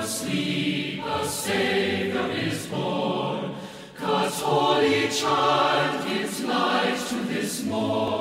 asleep, a Savior is born. God's holy child gives life to this morn.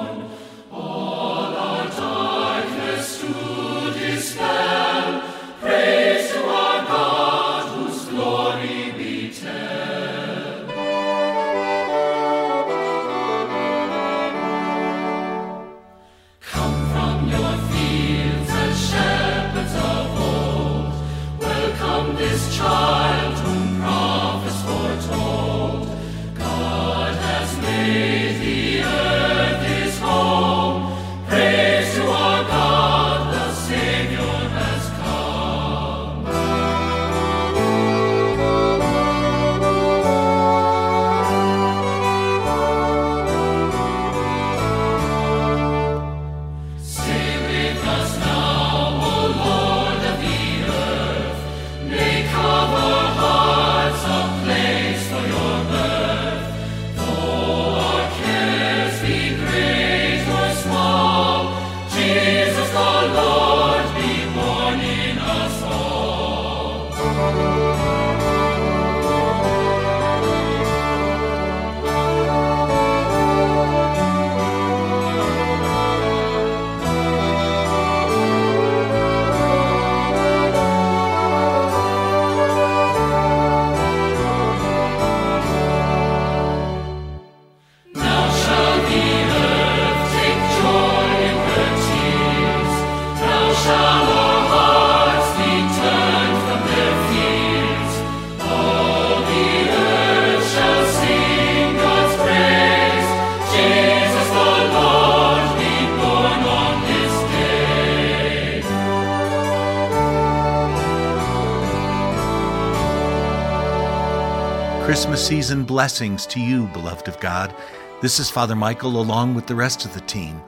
Christmas season blessings to you, beloved of God. This is Father Michael along with the rest of the team.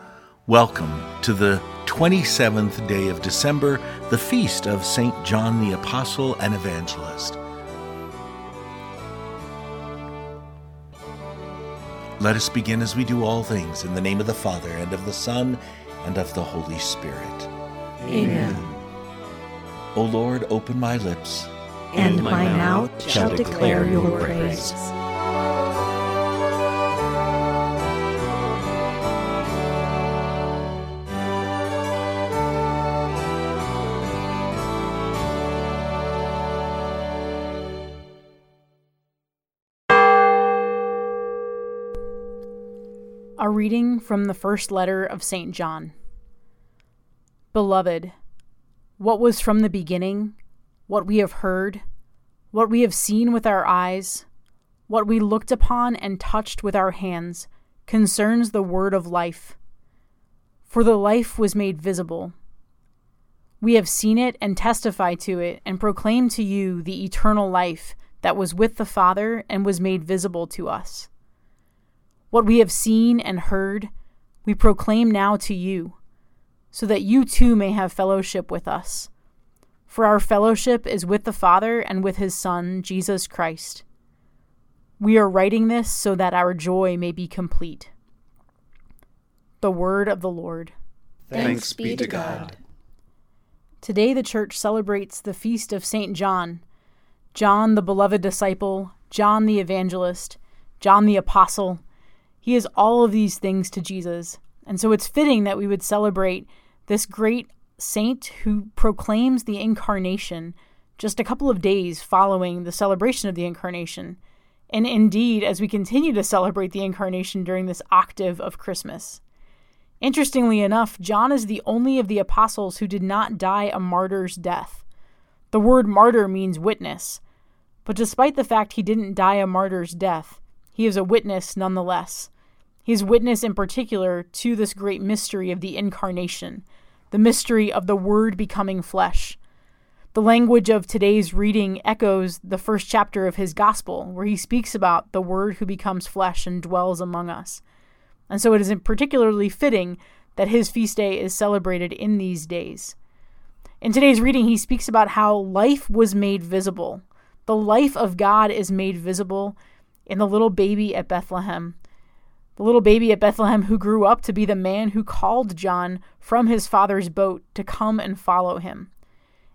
Welcome to the 27th day of December, the feast of St. John the Apostle and Evangelist. Let us begin as we do all things in the name of the Father, and of the Son, and of the Holy Spirit. Amen. O Lord, open my lips and my mouth shall declare your praise. A reading from the first letter of St. John. Beloved, what was from the beginning, what we have heard, what we have seen with our eyes, what we looked upon and touched with our hands, concerns the word of life. For the life was made visible. We have seen it and testify to it and proclaim to you the eternal life that was with the Father and was made visible to us. What we have seen and heard, we proclaim now to you, so that you too may have fellowship with us. For our fellowship is with the Father and with his Son, Jesus Christ. We are writing this so that our joy may be complete. The Word of the Lord. Thanks be to God. Today the Church celebrates the feast of St. John. John, the beloved disciple, John the evangelist, John the apostle. He is all of these things to Jesus. And so it's fitting that we would celebrate this great saint who proclaims the incarnation just a couple of days following the celebration of the incarnation. And indeed, as we continue to celebrate the incarnation during this octave of Christmas. Interestingly enough, John is the only of the apostles who did not die a martyr's death. The word martyr means witness, but despite the fact he didn't die a martyr's death, he is a witness nonetheless. He is witness in particular to this great mystery of the incarnation, the mystery of the Word becoming flesh. The language of today's reading echoes the first chapter of his Gospel, where he speaks about the Word who becomes flesh and dwells among us. And so it is particularly fitting that his feast day is celebrated in these days. In today's reading, he speaks about how life was made visible. The life of God is made visible in the little baby at Bethlehem the little baby at Bethlehem who grew up to be the man who called John from his father's boat to come and follow him.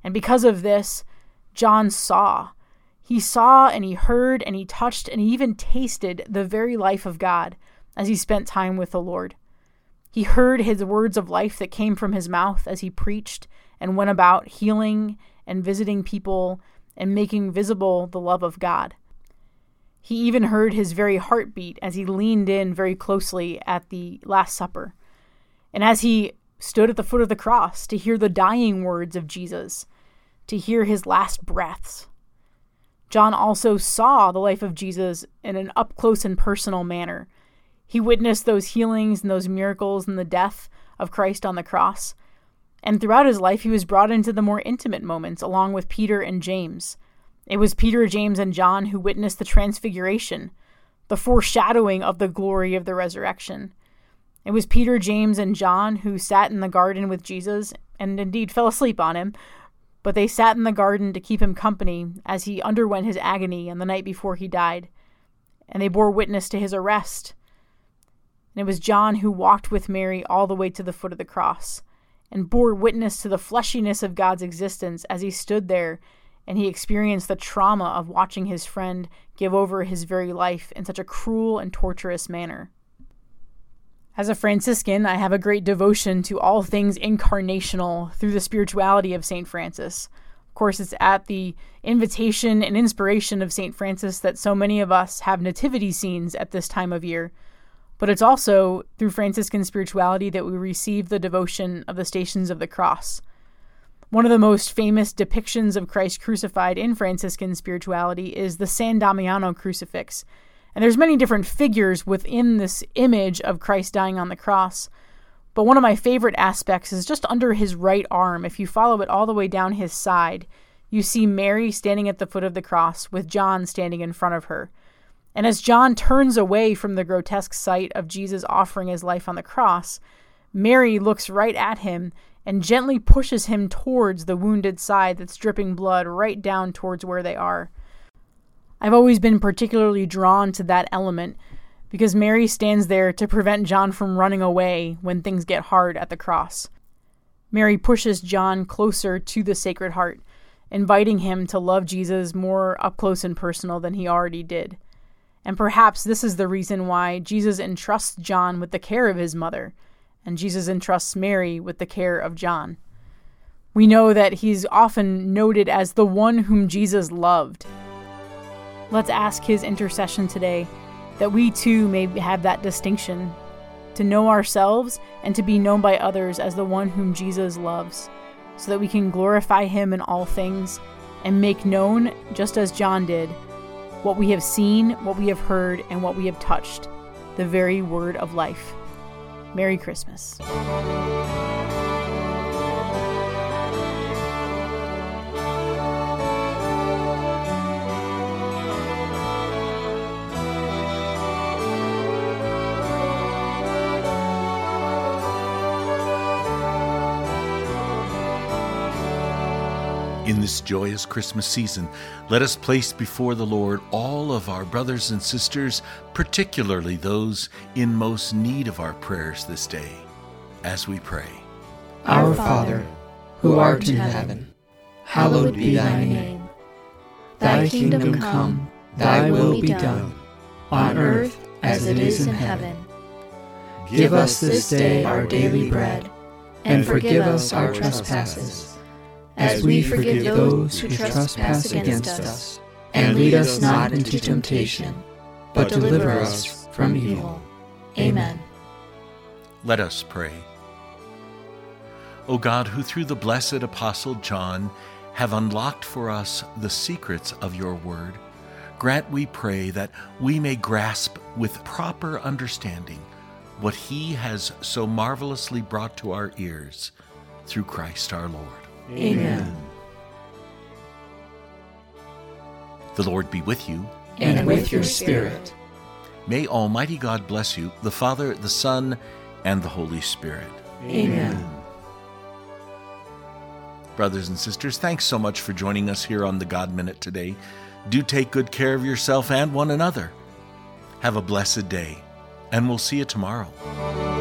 And because of this, John saw. He saw and he heard and he touched and he even tasted the very life of God as he spent time with the Lord. He heard his words of life that came from his mouth as he preached and went about healing and visiting people and making visible the love of God. He even heard his very heartbeat as he leaned in very closely at the Last Supper. And as he stood at the foot of the cross to hear the dying words of Jesus, to hear his last breaths. John also saw the life of Jesus in an up close and personal manner. He witnessed those healings and those miracles and the death of Christ on the cross. And throughout his life, he was brought into the more intimate moments along with Peter and James. It was Peter, James, and John who witnessed the transfiguration, the foreshadowing of the glory of the resurrection. It was Peter, James, and John who sat in the garden with Jesus and indeed fell asleep on him, but they sat in the garden to keep him company as he underwent his agony on the night before he died, and they bore witness to his arrest. And it was John who walked with Mary all the way to the foot of the cross and bore witness to the fleshiness of God's existence as he stood there and he experienced the trauma of watching his friend give over his very life in such a cruel and torturous manner. As a Franciscan, I have a great devotion to all things incarnational through the spirituality of St. Francis. Of course, it's at the invitation and inspiration of St. Francis that so many of us have nativity scenes at this time of year. But it's also through Franciscan spirituality that we receive the devotion of the Stations of the Cross. One of the most famous depictions of Christ crucified in Franciscan spirituality is the San Damiano crucifix, and there's many different figures within this image of Christ dying on the cross. But one of my favorite aspects is just under his right arm. If you follow it all the way down his side, you see Mary standing at the foot of the cross with John standing in front of her. And as John turns away from the grotesque sight of Jesus offering his life on the cross, Mary looks right at him and gently pushes him towards the wounded side that's dripping blood right down towards where they are. I've always been particularly drawn to that element because Mary stands there to prevent John from running away when things get hard at the cross. Mary pushes John closer to the Sacred Heart, inviting him to love Jesus more up close and personal than he already did. And perhaps this is the reason why Jesus entrusts John with the care of his mother, and Jesus entrusts Mary with the care of John. We know that he's often noted as the one whom Jesus loved Let's ask His intercession today that we too may have that distinction to know ourselves and to be known by others as the one whom Jesus loves, so that we can glorify Him in all things and make known, just as John did, what we have seen, what we have heard, and what we have touched the very word of life. Merry Christmas. In this joyous Christmas season, let us place before the Lord all of our brothers and sisters, particularly those in most need of our prayers this day, as we pray. Our Father, who art in heaven, hallowed be thy name. Thy kingdom come, thy will be done, on earth as it is in heaven. Give us this day our daily bread, and forgive us our trespasses as we forgive those who trespass against us. And lead us not into temptation, but deliver us from evil. Amen. Let us pray. O God, who through the blessed Apostle John have unlocked for us the secrets of your word, grant, we pray, that we may grasp with proper understanding what he has so marvelously brought to our ears through Christ our Lord. Amen. The Lord be with you. And with your spirit. May Almighty God bless you, the Father, the Son, and the Holy Spirit. Amen. Brothers and sisters, thanks so much for joining us here on the God Minute today. Do take good care of yourself and one another. Have a blessed day, and we'll see you tomorrow.